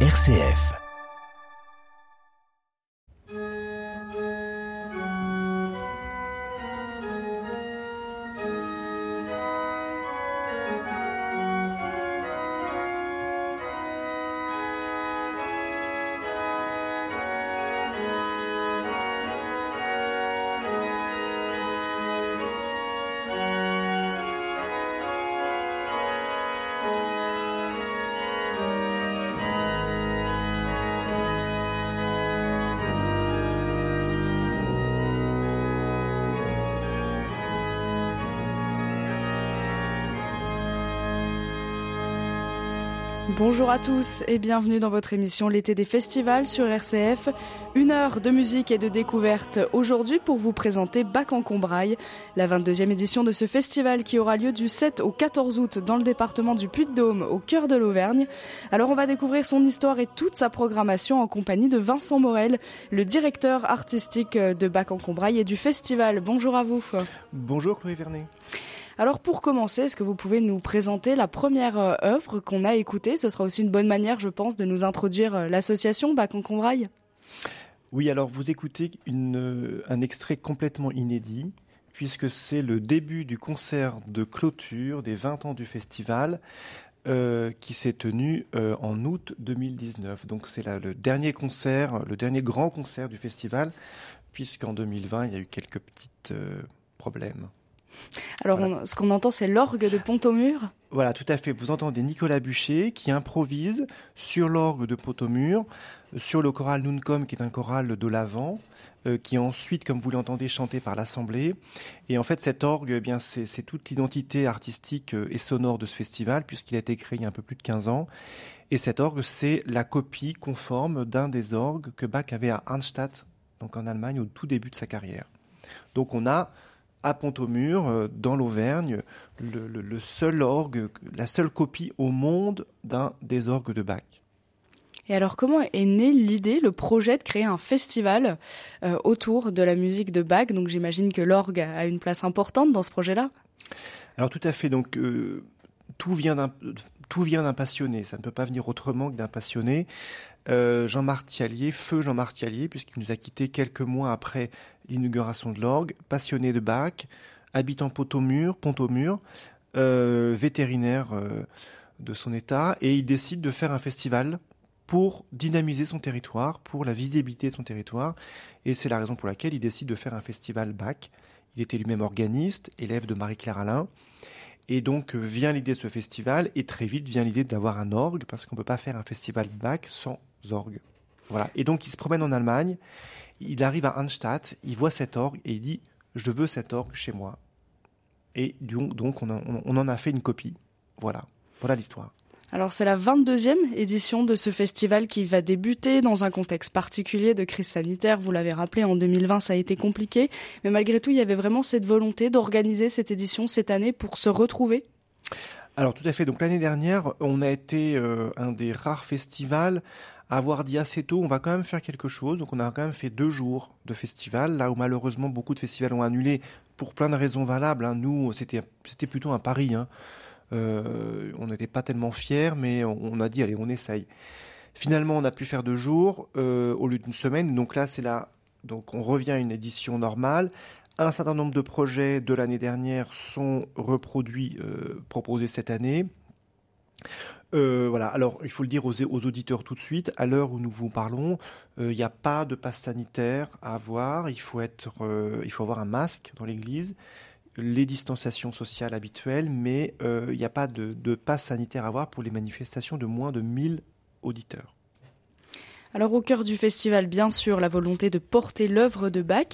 RCF. Bonjour à tous et bienvenue dans votre émission L'été des festivals sur RCF. Une heure de musique et de découverte aujourd'hui pour vous présenter Bac en Combraille, la 22e édition de ce festival qui aura lieu du 7 au 14 août dans le département du Puy-de-Dôme au cœur de l'Auvergne. Alors on va découvrir son histoire et toute sa programmation en compagnie de Vincent Morel, le directeur artistique de Bac en Combraille et du festival. Bonjour à vous. Bonjour Chloé Vernet. Alors pour commencer, est-ce que vous pouvez nous présenter la première euh, œuvre qu'on a écoutée? Ce sera aussi une bonne manière, je pense, de nous introduire euh, l'association Bac en Combraille. Oui, alors vous écoutez euh, un extrait complètement inédit, puisque c'est le début du concert de clôture des 20 ans du festival. Qui s'est tenu en août 2019. Donc c'est le dernier concert, le dernier grand concert du festival, puisqu'en 2020 il y a eu quelques petits problèmes. Alors, ce qu'on entend, c'est l'orgue de Pont-au-Mur Voilà, tout à fait. Vous entendez Nicolas Bûcher qui improvise sur l'orgue de Pont-au-Mur, sur le choral Nuncom, qui est un choral de l'avant, euh, qui est ensuite, comme vous l'entendez, chanté par l'Assemblée. Et en fait, cet orgue, eh bien, c'est toute l'identité artistique euh, et sonore de ce festival, puisqu'il a été créé il y a un peu plus de 15 ans. Et cet orgue, c'est la copie conforme d'un des orgues que Bach avait à Arnstadt, donc en Allemagne, au tout début de sa carrière. Donc on a à Pont-au-Mur, euh, dans l'Auvergne, le, seul orgue, la seule copie au monde d'un des orgues de Bach. Et alors, comment est née l'idée, le projet de créer un festival euh, autour de la musique de Bach? Donc, j'imagine que l'orgue a une place importante dans ce projet-là. Alors, tout à fait. Donc, euh, tout vient d'un tout vient d'un passionné. Ça ne peut pas venir autrement que d'un passionné. Euh, Jean-Marc Thialier, feu Jean-Marc Thialier, puisqu'il nous a quittés quelques mois après l'inauguration de l'orgue, passionné de Bach, habitant Pont-au-Mur, Pont-au-Mur, euh, vétérinaire euh, de son état, et il décide de faire un festival pour dynamiser son territoire, pour la visibilité de son territoire, et c'est la raison pour laquelle il décide de faire un festival Bach. Il était lui-même organiste, élève de Marie-Claire Alain, et donc euh, vient l'idée de ce festival, et très vite vient l'idée d'avoir un orgue, parce qu'on ne peut pas faire un festival Bach sans orgue. Voilà. Et donc il se promène en Allemagne, il arrive à Arnstadt, il voit cet orgue et il dit je veux cet orgue chez moi. Et donc on, on en a fait une copie. Voilà. Voilà l'histoire. Alors c'est la 22e édition de ce festival qui va débuter dans un contexte particulier de crise sanitaire. Vous l'avez rappelé, en 2020 ça a été compliqué, mais malgré tout il y avait vraiment cette volonté d'organiser cette édition cette année pour se retrouver. Alors tout à fait. Donc l'année dernière, on a été euh, un des rares festivals avoir dit assez tôt, on va quand même faire quelque chose. Donc on a quand même fait deux jours de festival, là où malheureusement beaucoup de festivals ont annulé pour plein de raisons valables. Hein. Nous, c'était plutôt un pari. Hein. Euh, on n'était pas tellement fiers, mais on, a dit allez, on essaye. Finalement, on a pu faire deux jours euh, au lieu d'une semaine. Donc là, c'est là. Donc on revient à une édition normale. Un certain nombre de projets de l'année dernière sont reproduits, euh, proposés cette année. Euh, voilà. Alors, il faut le dire aux, auditeurs tout de suite. À l'heure où nous vous parlons, euh, il n'y a pas de passe sanitaire à avoir. Il faut être, euh, il faut avoir un masque dans l'église, les distanciations sociales habituelles, mais il n'y a pas de, de passe sanitaire à avoir pour les manifestations de moins de 1000 auditeurs. Alors au cœur du festival, bien sûr, la volonté de porter l'œuvre de Bach,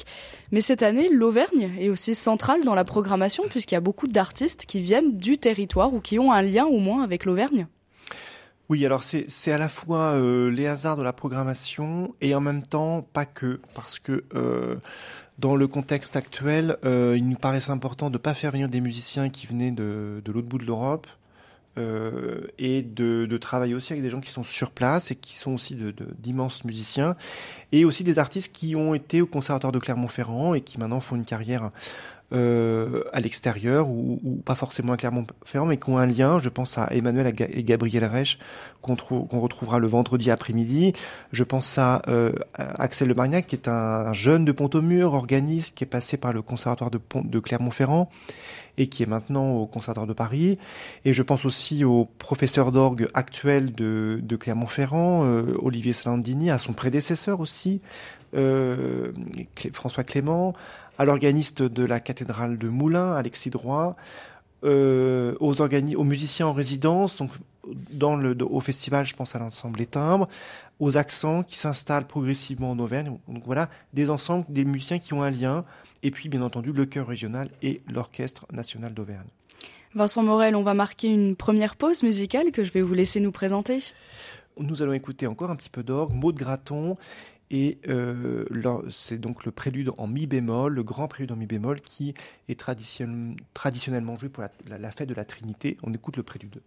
mais cette année, l'Auvergne est aussi centrale dans la programmation puisqu'il y a beaucoup d'artistes qui viennent du territoire ou qui ont un lien au moins avec l'Auvergne. Oui, alors c'est à la fois euh, les hasards de la programmation et en même temps pas que, parce que euh, dans le contexte actuel, euh, il nous paraissait important de ne pas faire venir des musiciens qui venaient de, de l'autre bout de l'Europe, euh, et de, de, travailler aussi avec des gens qui sont sur place et qui sont aussi d'immenses musiciens et aussi des artistes qui ont été au conservatoire de Clermont-Ferrand et qui maintenant font une carrière euh, à l'extérieur ou, ou, pas forcément à Clermont-Ferrand, mais qui ont un lien. Je pense à Emmanuel et Gabriel Reich qu'on retrouvera le vendredi après-midi. Je pense à, euh, Axel Le Marignac, qui est un, jeune de Pont-au-Mur, organiste, qui est passé par le conservatoire de, de Clermont-Ferrand et qui est maintenant au Conservatoire de Paris. Et je pense aussi au professeur d'orgue actuel de, de Clermont-Ferrand, euh, Olivier Salandini, à son prédécesseur aussi, euh, François Clément, à l'organiste de la cathédrale de Moulins, Alexis Droit, euh, aux, aux musiciens en résidence, donc dans le, au festival, je pense à l'ensemble des timbres, aux accents qui s'installent progressivement en Auvergne. Donc voilà, des ensembles, des musiciens qui ont un lien et puis bien entendu le chœur régional et l'orchestre national d'Auvergne. Vincent Morel, on va marquer une première pause musicale que je vais vous laisser nous présenter. Nous allons écouter encore un petit peu d'orgue, Maud Graton, et euh, c'est donc le prélude en mi bémol, le grand prélude en mi bémol qui est traditionnellement joué pour la, la fête de la Trinité. On écoute le prélude.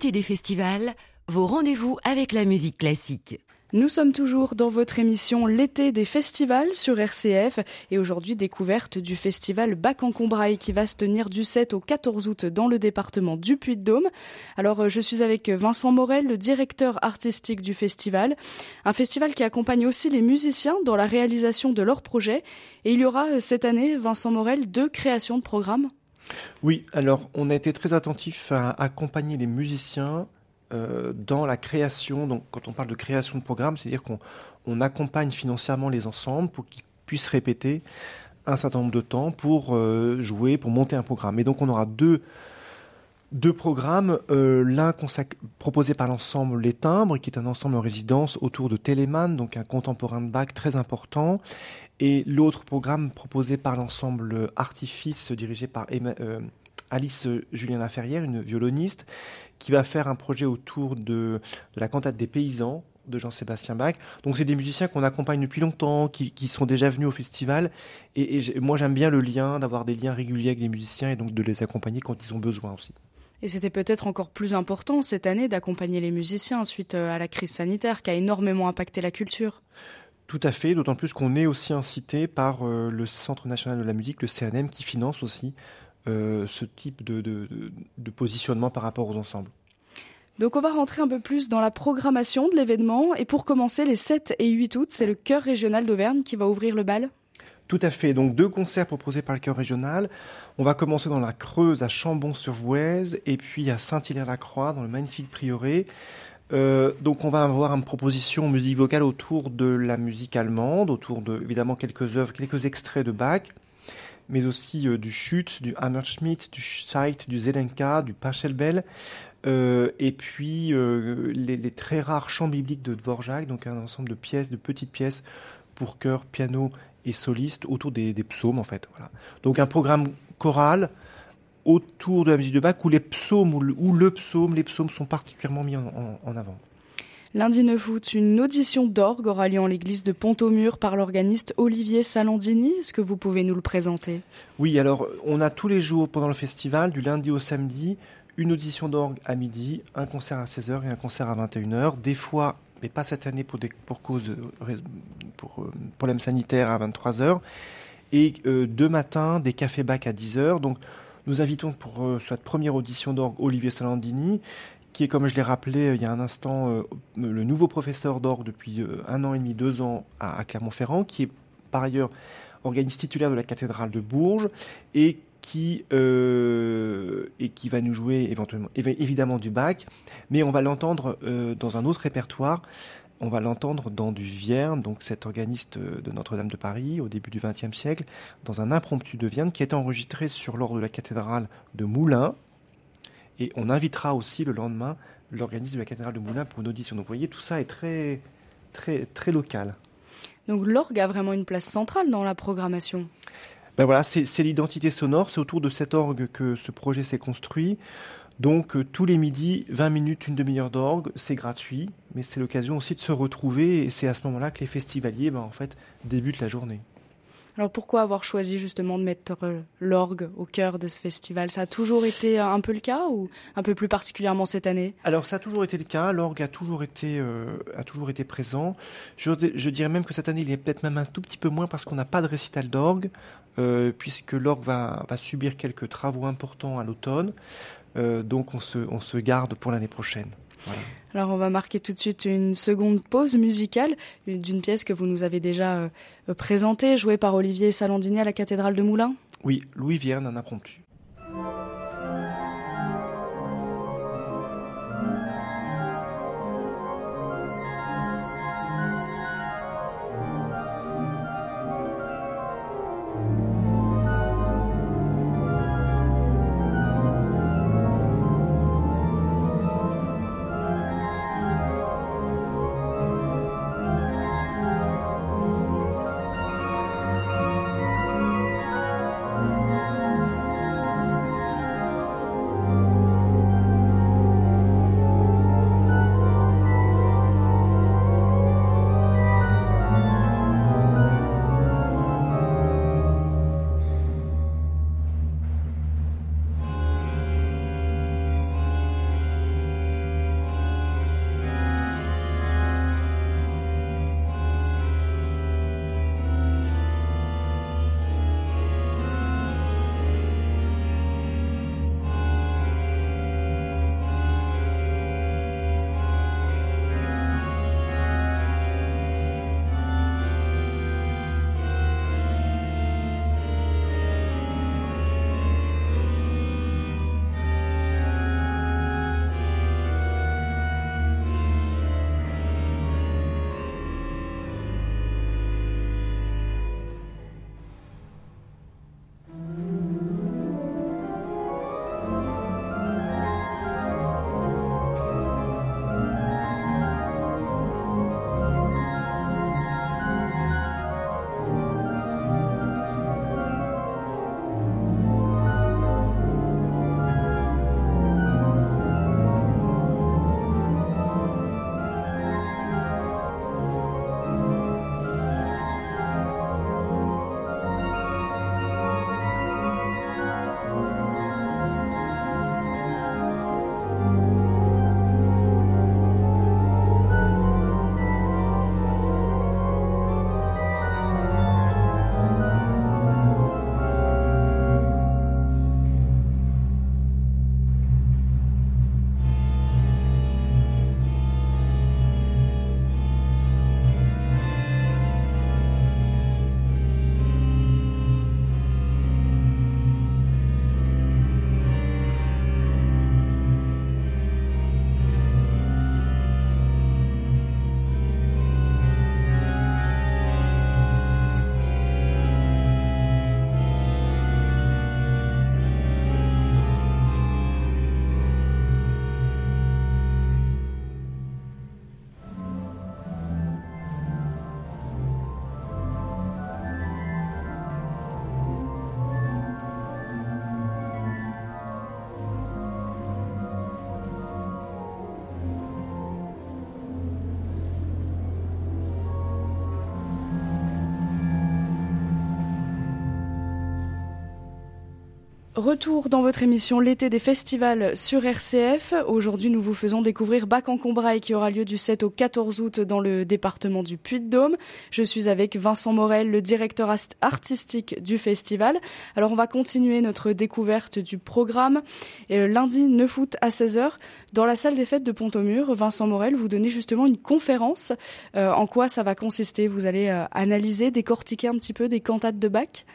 L'été des festivals, vos rendez-vous avec la musique classique. Nous sommes toujours dans votre émission L'été des festivals sur RCF et aujourd'hui découverte du festival Bac en Combraille qui va se tenir du 7 au 14 août dans le département du Puy-de-Dôme. Alors euh, je suis avec Vincent Morel, le directeur artistique du festival, un festival qui accompagne aussi les musiciens dans la réalisation de leurs projets et il y aura euh, cette année Vincent Morel deux créations de programmes. Oui, alors on a été très attentif à accompagner les musiciens euh, dans la création, donc quand on parle de création de programme, c'est-à-dire qu'on accompagne financièrement les ensembles pour qu'ils puissent répéter un certain nombre de temps pour euh, jouer, pour monter un programme. Et donc on aura deux, deux programmes, euh, l'un proposé par l'ensemble Les Timbres, qui est un ensemble en résidence autour de Téléman, donc un contemporain de Bach très important, et l'autre programme proposé par l'ensemble Artifice, dirigé par Alice Julien Laferrière, une violoniste, qui va faire un projet autour de, la cantate des paysans de Jean-Sébastien Bach. Donc c'est des musiciens qu'on accompagne depuis longtemps, qui, sont déjà venus au festival. Et, moi j'aime bien le lien, d'avoir des liens réguliers avec des musiciens et donc de les accompagner quand ils ont besoin aussi. Et c'était peut-être encore plus important cette année d'accompagner les musiciens suite euh, à la crise sanitaire qui a énormément impacté la culture. Tout à fait, d'autant plus qu'on est aussi incité par euh, le Centre national de la musique, le CNM, qui finance aussi euh, ce type de, de, positionnement par rapport aux ensembles. Donc on va rentrer un peu plus dans la programmation de l'événement. Et pour commencer, les 7 et 8 août, c'est le chœur régional d'Auvergne qui va ouvrir le bal tout à fait. Donc deux concerts proposés par le chœur régional. On va commencer dans la Creuse à Chambon-sur-Voueize et puis à Saint-Hilaire-la-Croix dans le magnifique prieuré. Euh, donc on va avoir une proposition musique vocale autour de la musique allemande, autour de évidemment quelques œuvres, quelques extraits de Bach mais aussi euh, du Schütz, du Hammerschmidt, du Scheidt, du Zelenka, du Pachelbel, euh, et puis euh, les, très rares chants bibliques de Dvorak, donc un ensemble de pièces, de petites pièces pour chœur, piano et soliste autour des, psaumes en fait. Voilà. Donc un programme choral autour de la musique de Bach où les psaumes ou le, psaume, les psaumes sont particulièrement mis en avant. Lundi 9 août, une audition d'orgue aura lieu en l'église de Pont-au-Mur par l'organiste Olivier Salandini. Est-ce que vous pouvez nous le présenter? Oui, alors on a tous les jours pendant le festival, du lundi au samedi, une audition d'orgue à midi, un concert à 16h et un concert à 21h. Des fois, mais pas cette année pour, des, pour cause pour euh, problèmes sanitaires à 23h. Et euh, deux matins, des cafés bac à 10h. Donc nous invitons pour euh, cette première audition d'orgue Olivier Salandini qui est, comme je l'ai rappelé euh, il y a un instant, euh, le nouveau professeur d'orgue depuis euh, un an et demi, deux ans à, Clermont-Ferrand, qui est par ailleurs organiste titulaire de la cathédrale de Bourges et qui, et qui va nous jouer éventuellement, évidemment du bac, mais on va l'entendre dans un autre répertoire. On va l'entendre dans du Vierne, donc cet organiste de Notre-Dame de Paris au début du XXe siècle, dans un impromptu de Vienne qui a été enregistré sur l'ordre de la cathédrale de Moulins, et on invitera aussi le lendemain l'organisme de la cathédrale de Moulins pour une audition. Donc vous voyez, tout ça est très, très, très local. Donc l'orgue a vraiment une place centrale dans la programmation. Ben voilà, c'est l'identité sonore, c'est autour de cet orgue que ce projet s'est construit. Donc euh, tous les midis, 20 minutes, une demi-heure d'orgue, c'est gratuit, mais c'est l'occasion aussi de se retrouver et c'est à ce moment-là que les festivaliers ben, en fait, débutent la journée. Alors pourquoi avoir choisi justement de mettre euh, l'orgue au cœur de ce festival? Ça a toujours été un peu le cas ou un peu plus particulièrement cette année? Alors ça a toujours été le cas, l'orgue a toujours été, euh, a toujours été présent. Je, dirais même que cette année il est peut-être même un tout petit peu moins parce qu'on n'a pas de récital d'orgue, euh, puisque l'orgue va, va, subir quelques travaux importants à l'automne. donc on se, on se garde pour l'année prochaine. Alors on va marquer tout de suite une seconde pause musicale d'une pièce que vous nous avez déjà euh, présentée, jouée par Olivier Salandini à la cathédrale de Moulins. Oui, Louis Vierne, un impromptu. Retour dans votre émission L'été des festivals sur RCF. Aujourd'hui, nous vous faisons découvrir Bac en Combraille qui aura lieu du 7 au 14 août dans le département du Puy-de-Dôme. Je suis avec Vincent Morel, le directeur artistique du festival. Alors, on va continuer notre découverte du programme. Et lundi 9 août à 16h, dans la salle des fêtes de Pont-au-Mur, Vincent Morel, vous donnez justement une conférence. Euh, en quoi ça va consister? Vous allez euh, analyser, décortiquer un petit peu des cantates de Bach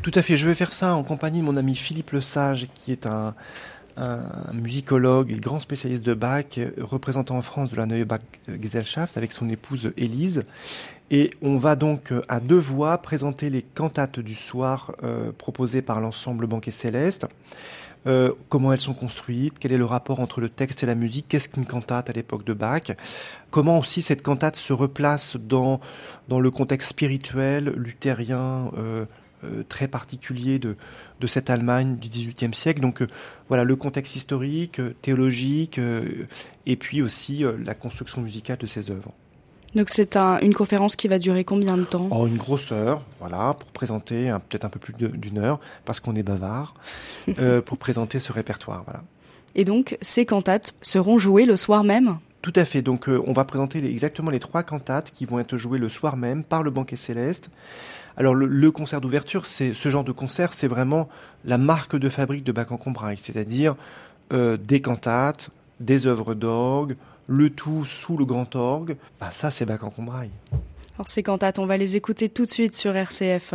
Tout à fait. Je vais faire ça en compagnie de mon ami Philippe Le Sage, qui est un, musicologue et grand spécialiste de Bach, représentant en France de la Neue Bach Gesellschaft avec son épouse Élise. Et on va donc à deux voix présenter les cantates du soir euh, proposées par l'ensemble Banquet Céleste. Euh, comment elles sont construites, quel est le rapport entre le texte et la musique, qu'est-ce qu'une cantate à l'époque de Bach, comment aussi cette cantate se replace dans, dans le contexte spirituel luthérien euh, euh, très particulier de, de cette Allemagne du XVIIIe siècle. Donc voilà le contexte historique, théologique, et puis aussi la construction musicale de ces œuvres. Donc c'est une conférence qui va durer combien de temps? Oh, Une grosse heure, voilà, pour présenter peut-être un peu plus d'une heure, parce qu'on est bavard, euh, pour présenter ce répertoire, voilà. Et donc ces cantates seront jouées le soir même? Tout à fait. Donc, euh, on va présenter exactement les trois cantates qui vont être jouées le soir même par le Banquet Céleste. Alors, le, concert d'ouverture, c'est ce genre de concert, c'est vraiment la marque de fabrique de Bach en Combraille, c'est-à-dire euh, des cantates, des œuvres d'orgue, le tout sous le grand orgue, bah ça c'est Bac en Combraille. Alors ces cantates, on va les écouter tout de suite sur RCF.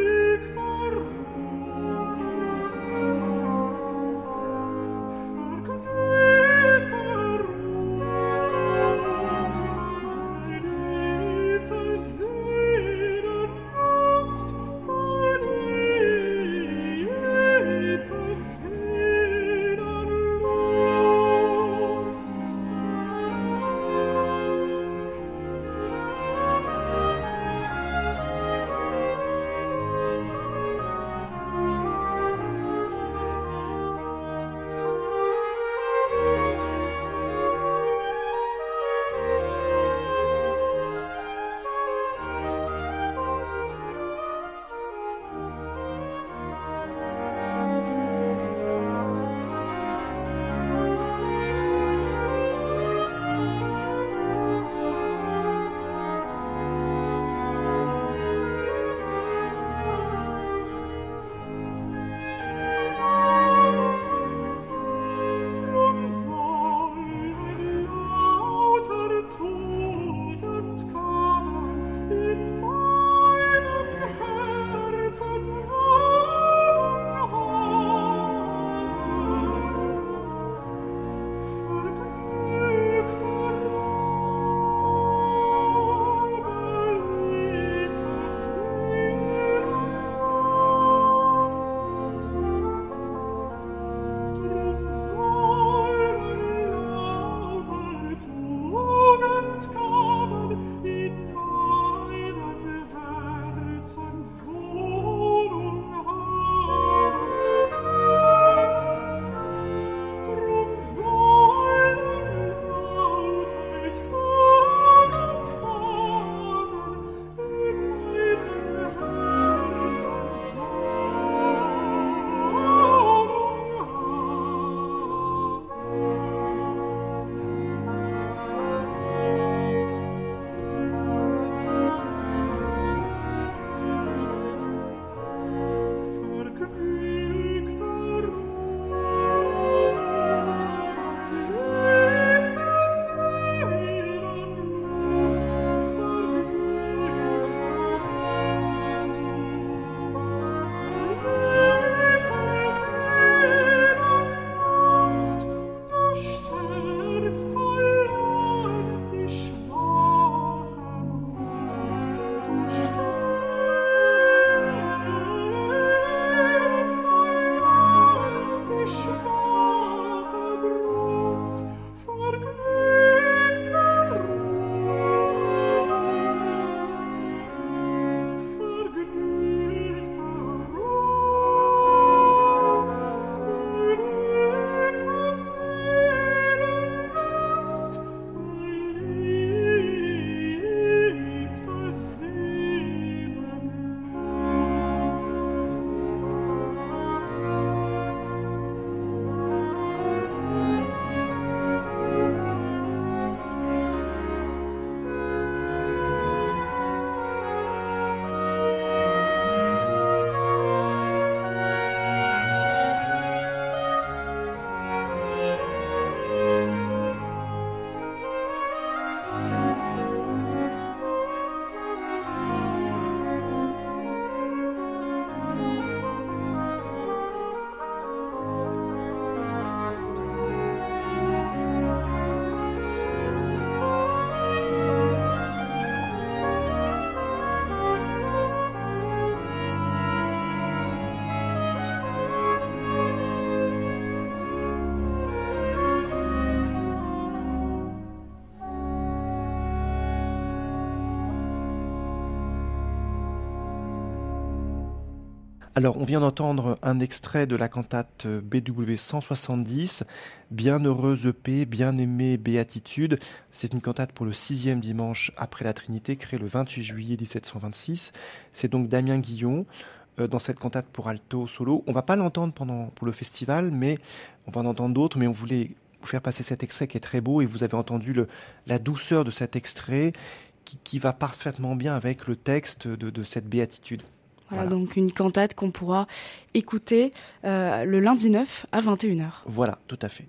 Alors, on vient d'entendre un extrait de la cantate BW 170, Bienheureuse paix, bien-aimée béatitude. C'est une cantate pour le sixième dimanche après la Trinité, créée le 28 juillet 1726. C'est donc Damien Guillon euh, dans cette cantate pour alto solo. On va pas l'entendre pendant pour le festival, mais on va en entendre d'autres. Mais on voulait vous faire passer cet extrait qui est très beau et vous avez entendu la douceur de cet extrait qui, va parfaitement bien avec le texte de cette béatitude. Voilà, donc une cantate qu'on pourra écouter euh, le lundi 9 à 21h. Voilà, tout à fait.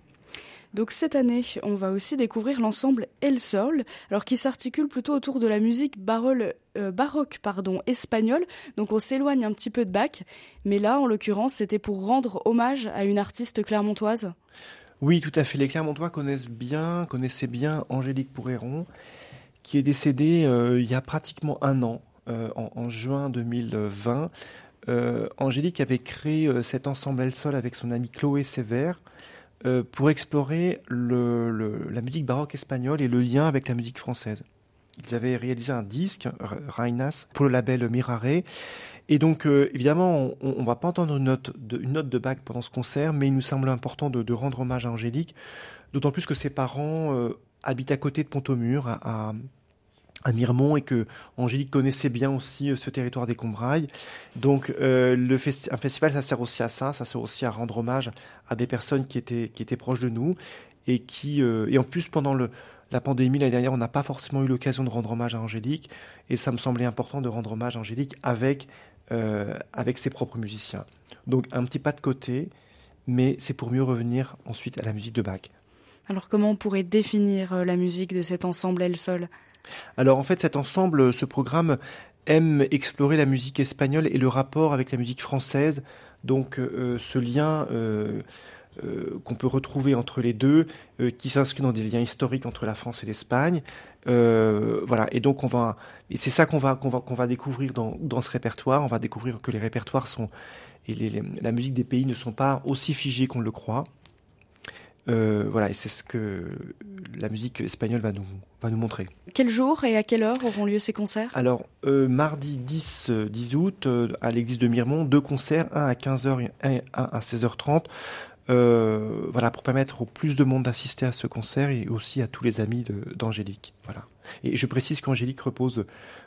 Donc cette année, on va aussi découvrir l'ensemble El Sol, alors qui s'articule plutôt autour de la musique euh, baroque pardon, espagnole. Donc on s'éloigne un petit peu de Bach, mais là, en l'occurrence, c'était pour rendre hommage à une artiste clermontoise. Oui, tout à fait. Les Clermontois connaissent bien, connaissaient bien Angélique Pourréron, qui est décédée euh, il y a pratiquement un an, euh, en, juin 2020, euh, Angélique avait créé euh, cet ensemble El Sol avec son amie Chloé Sévère pour explorer la musique baroque espagnole et le lien avec la musique française. Ils avaient réalisé un disque, Rainas, pour le label Mirare. Et donc, évidemment, on ne va pas entendre une note, de, une note de bac pendant ce concert, mais il nous semble important de, rendre hommage à Angélique, d'autant plus que ses parents habitent à côté de Pont-au-Mur, à Miremont et que Angélique connaissait bien aussi euh, ce territoire des Combrailles. Donc euh, le un festival, ça sert aussi à ça, ça sert aussi à rendre hommage à des personnes qui étaient qui étaient proches de nous et qui euh, et en plus pendant le la pandémie l'année dernière, on n'a pas forcément eu l'occasion de rendre hommage à Angélique et ça me semblait important de rendre hommage à Angélique avec avec ses propres musiciens. Donc un petit pas de côté, mais c'est pour mieux revenir ensuite à la musique de Bach. Alors comment on pourrait définir la musique de cet ensemble El Sol alors en fait cet ensemble, ce programme aime explorer la musique espagnole et le rapport avec la musique française, donc euh, ce lien euh, euh, qu'on peut retrouver entre les deux, qui s'inscrit dans des liens historiques entre la France et l'Espagne. voilà, et donc on va, et c'est ça qu'on va qu'on va découvrir dans, ce répertoire. On va découvrir que les répertoires sont et la musique des pays ne sont pas aussi figées qu'on le croit. Euh, voilà, et c'est ce que la musique espagnole va nous, va nous montrer. Quel jour et à quelle heure auront lieu ces concerts? Alors, euh, mardi 10, 10 août, euh, à l'église de Miremont, deux concerts, un à 15h et un à 16h30. voilà, pour permettre au plus de monde d'assister à ce concert et aussi à tous les amis d'Angélique. Voilà. Et je précise qu'Angélique repose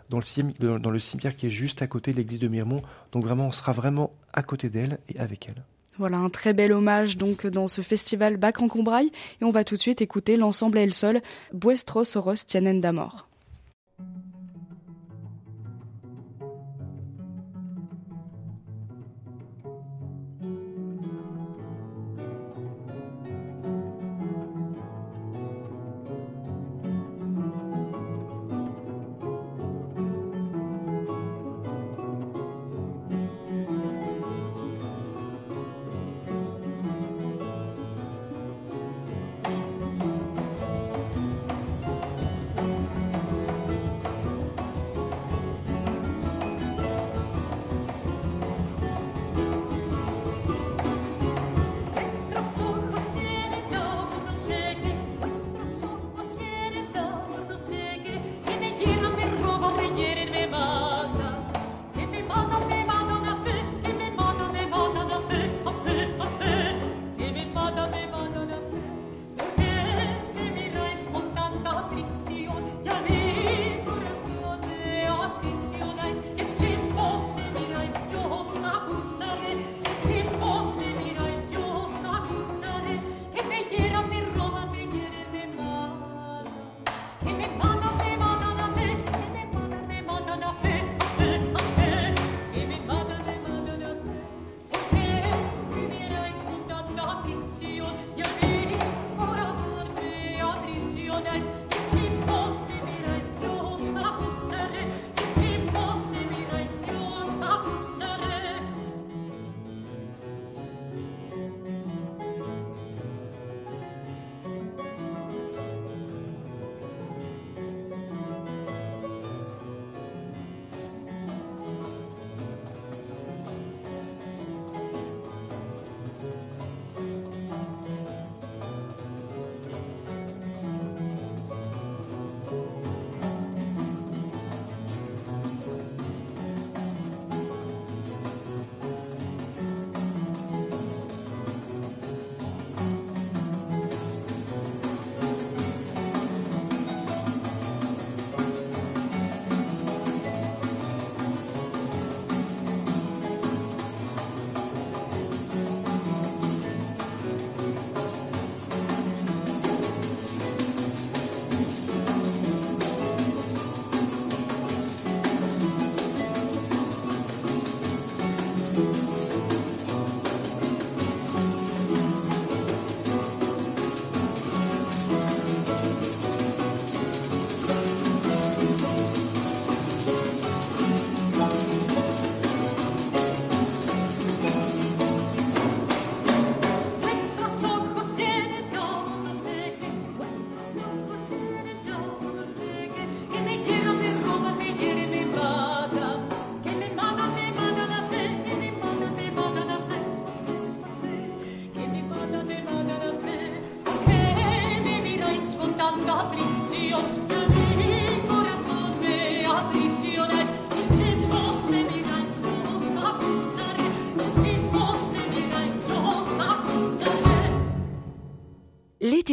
dans le, dans le cimetière qui est juste à côté de l'église de Miremont. Donc vraiment, on sera vraiment à côté d'elle et avec elle. Voilà un très bel hommage donc dans ce festival Bac en Combraille et on va tout de suite écouter l'ensemble El Sol Buestros Oros Tienen d'Amor.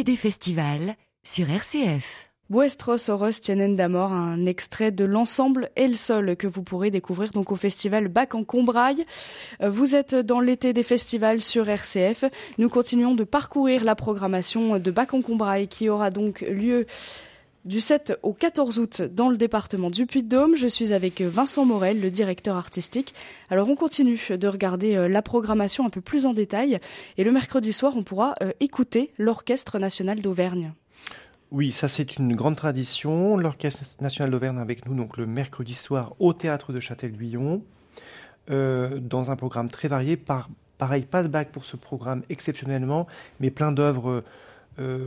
Des festivals sur RCF. Buestros Oros tienen d'amor, un extrait de l'ensemble El Sol que vous pourrez découvrir donc au festival Bac en Combraille. Vous êtes dans l'été des festivals sur RCF. Nous continuons de parcourir la programmation de Bac en Combraille qui aura donc lieu du 7 au 14 août dans le département du Puy-de-Dôme. Je suis avec Vincent Morel, le directeur artistique. Alors on continue de regarder euh, la programmation un peu plus en détail et le mercredi soir on pourra euh, écouter l'Orchestre national d'Auvergne. Oui, ça c'est une grande tradition. L'Orchestre national d'Auvergne avec nous donc le mercredi soir au théâtre de Châtel-Guyon euh, dans un programme très varié. Par, pareil, pas de bac pour ce programme exceptionnellement, mais plein d'œuvres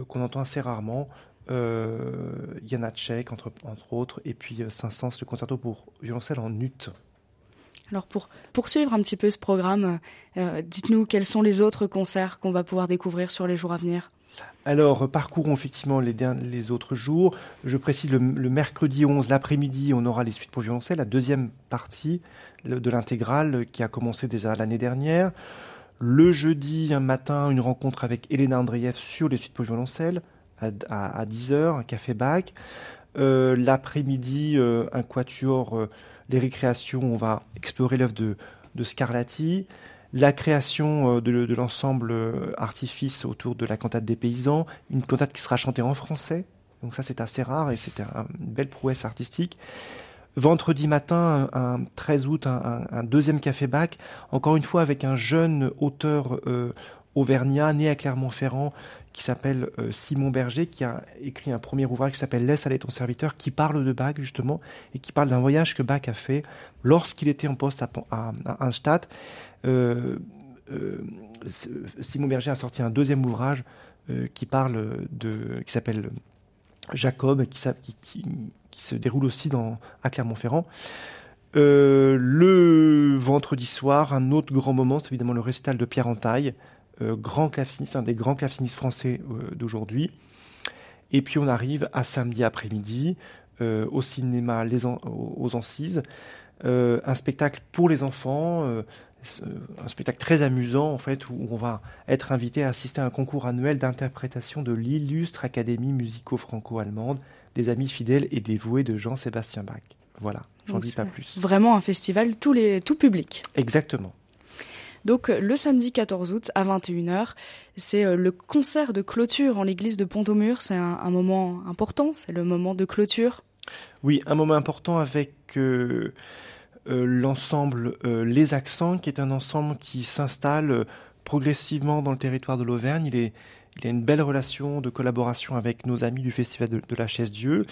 qu'on entend assez rarement euh, Janacek, entre, entre autres, et puis euh, Saint-Saëns, le concerto pour violoncelle en ut. Alors pour poursuivre un petit peu ce programme, euh, dites-nous quels sont les autres concerts qu'on va pouvoir découvrir sur les jours à venir. Alors parcourons effectivement les, les autres jours. Je précise le, mercredi 11, l'après-midi, on aura les suites pour violoncelle, la deuxième partie de l'intégrale qui a commencé déjà l'année dernière. Le jeudi un matin, une rencontre avec Elena Andreev sur les suites pour violoncelle à, 10h, un café bac. Euh, l'après-midi, euh, un quatuor, euh, les récréations, on va explorer l'œuvre de, de, Scarlatti. La création de, l'ensemble artifice autour de la cantate des paysans, une cantate qui sera chantée en français. Donc ça, c'est assez rare et c'est une belle prouesse artistique. Vendredi matin, un, 13 août, un, deuxième café bac, encore une fois avec un jeune auteur auvergnat né à Clermont-Ferrand qui s'appelle euh, Simon Berger, qui a écrit un premier ouvrage qui s'appelle Laisse aller ton serviteur, qui parle de Bach justement, et qui parle d'un voyage que Bach a fait lorsqu'il était en poste à, à, à euh, euh, Simon Berger a sorti un deuxième ouvrage qui parle de, qui s'appelle Jacob, qui, se déroule aussi dans, à Clermont-Ferrand. le vendredi soir, un autre grand moment, c'est évidemment le récital de Pierre Entaille, grand claveciniste, un des grands clavecistes français euh, d'aujourd'hui. Et puis on arrive à samedi après-midi euh, au cinéma Les aux Ancises, un spectacle pour les enfants, un spectacle très amusant en fait où on va être invité à assister à un concours annuel d'interprétation de l'illustre Académie musico-franco-allemande des amis fidèles et dévoués de Jean-Sébastien Bach. Voilà, j'en dis pas plus. Vraiment un festival tous les tout public. Exactement. Donc le samedi 14 août à 21h, c'est euh, le concert de clôture en l'église de Pont-au-Mur. C'est un, moment important, c'est le moment de clôture. Oui, un moment important avec euh, euh, l'ensemble Les Accents, qui est un ensemble qui s'installe progressivement dans le territoire de l'Auvergne. Il est il a une belle relation de collaboration avec nos amis du Festival de, la Chaise Dieu.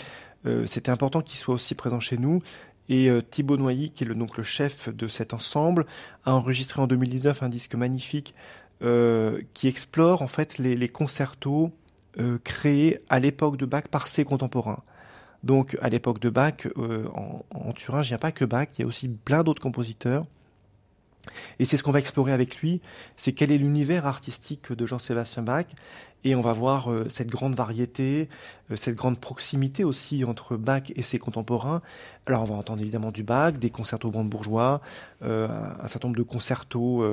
C'était important qu'il soit aussi présent chez nous. Et euh, Thibaut Noyer, qui est le, donc le chef de cet ensemble, a enregistré en 2019 un disque magnifique euh, qui explore en fait les, concertos euh, créés à l'époque de Bach par ses contemporains. Donc à l'époque de Bach, en, en Thuringe, il n'y a pas que Bach, il y a aussi plein d'autres compositeurs. Et c'est ce qu'on va explorer avec lui, c'est quel est l'univers artistique de Jean-Sébastien Bach. Et on va voir euh, cette grande variété, euh, cette grande proximité aussi entre Bach et ses contemporains. Alors on va entendre évidemment du Bach, des concertos brandebourgeois, euh, un certain nombre de concertos,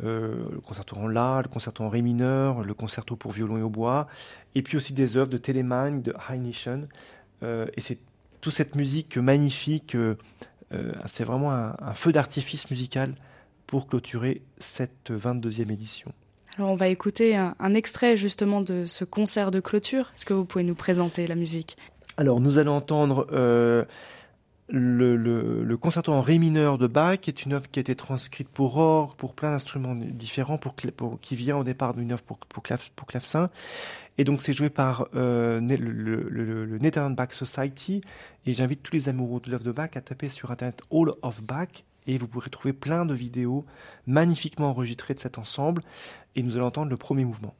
le concerto en La, le concerto en Ré mineur, le concerto pour violon et hautbois, et puis aussi des œuvres de Telemann, de Heinischen. et c'est toute cette musique magnifique, c'est vraiment un feu d'artifice musical pour clôturer cette 22e édition. Alors on va écouter un, extrait justement de ce concert de clôture. Est-ce que vous pouvez nous présenter la musique? Alors nous allons entendre euh, le, concerto en ré mineur de Bach, qui est une œuvre qui a été transcrite pour orgue, pour plein d'instruments différents, pour, qui vient au départ d'une œuvre pour, pour, pour clavecin. Et donc c'est joué par euh, le, le, Bach Society. Et j'invite tous les amoureux de l'œuvre de Bach à taper sur internet All of Bach et vous pourrez trouver plein de vidéos magnifiquement enregistrées de cet ensemble et nous allons entendre le premier mouvement.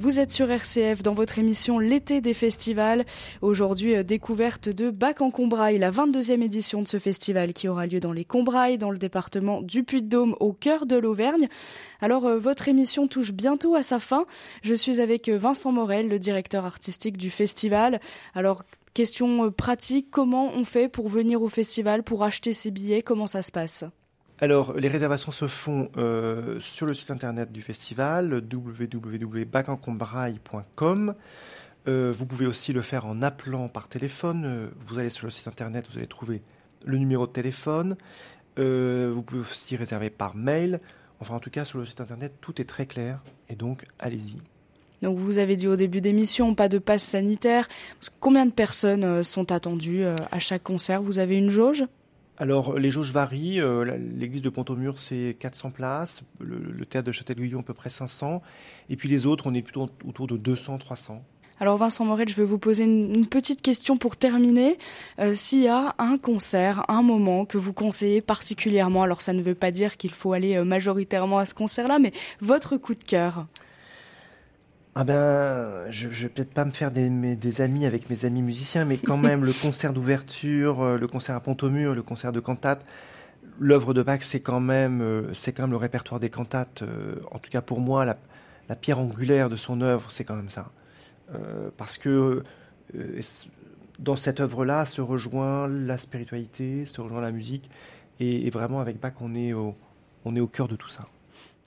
Vous êtes sur RCF dans votre émission L'été des festivals. Aujourd'hui, euh, découverte de Bac en Combraille, la 22e édition de ce festival qui aura lieu dans les Combrailles, dans le département du Puy-de-Dôme, au cœur de l'Auvergne. Alors, euh, votre émission touche bientôt à sa fin. Je suis avec euh, Vincent Morel, le directeur artistique du festival. Alors, question pratique, comment on fait pour venir au festival, pour acheter ses billets Comment ça se passe? Alors, les réservations se font euh, sur le site internet du festival, www.bacencombraille.com. Euh, vous pouvez aussi le faire en appelant par téléphone. Euh, vous allez sur le site internet, vous allez trouver le numéro de téléphone. vous pouvez aussi réserver par mail. Enfin, en tout cas, sur le site internet, tout est très clair. Et donc, allez-y. Donc vous avez dit au début d'émission, pas de passe sanitaire. Combien de personnes sont attendues à chaque concert? Vous avez une jauge? Alors, les jauges varient. Euh, l'église de Pont-au-Mur, c'est 400 places. Le, théâtre de Châtel-Guyon, à peu près 500. Et puis les autres, on est plutôt autour de 200, 300. Alors Vincent Morel, je vais vous poser une, petite question pour terminer. Euh, s'il y a un concert, un moment que vous conseillez particulièrement, alors ça ne veut pas dire qu'il faut aller euh, majoritairement à ce concert-là, mais votre coup de cœur ah ben, je, je vais peut-être pas me faire des, des, amis avec mes amis musiciens, mais quand même le concert d'ouverture, euh, le concert à Pont-au-Mur, le concert de cantate, l'œuvre de Bach, c'est quand même, euh, c'est quand même le répertoire des cantates. Euh, en tout cas pour moi, la, la, pierre angulaire de son œuvre, c'est quand même ça, parce que dans cette œuvre-là se rejoint la spiritualité, se rejoint la musique, et, et vraiment avec Bach, on est au, on est au cœur de tout ça.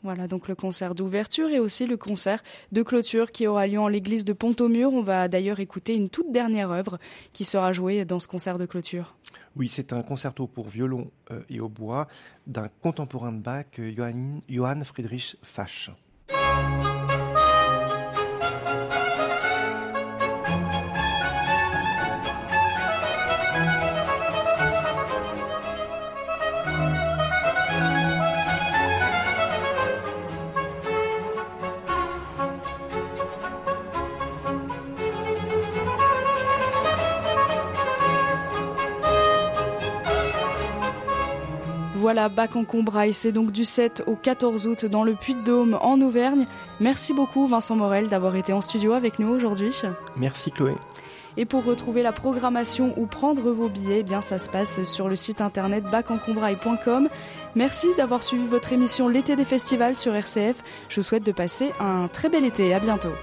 Voilà, donc le concert d'ouverture et aussi le concert de clôture qui aura lieu en l'église de Pont-au-Mur. On va d'ailleurs écouter une toute dernière œuvre qui sera jouée dans ce concert de clôture. Oui, c'est un concerto pour violon euh, et au bois d'un contemporain de Bach, euh, Johann Friedrich Fasch. Voilà, Bac en Combraille, c'est donc du 7 au 14 août dans le Puy-de-Dôme en Auvergne. Merci beaucoup Vincent Morel d'avoir été en studio avec nous aujourd'hui. Merci Chloé. Et pour retrouver la programmation ou prendre vos billets, eh bien ça se passe sur le site internet bacencombraille.com. Merci d'avoir suivi votre émission L'été des festivals sur RCF. Je vous souhaite de passer un très bel été. À bientôt.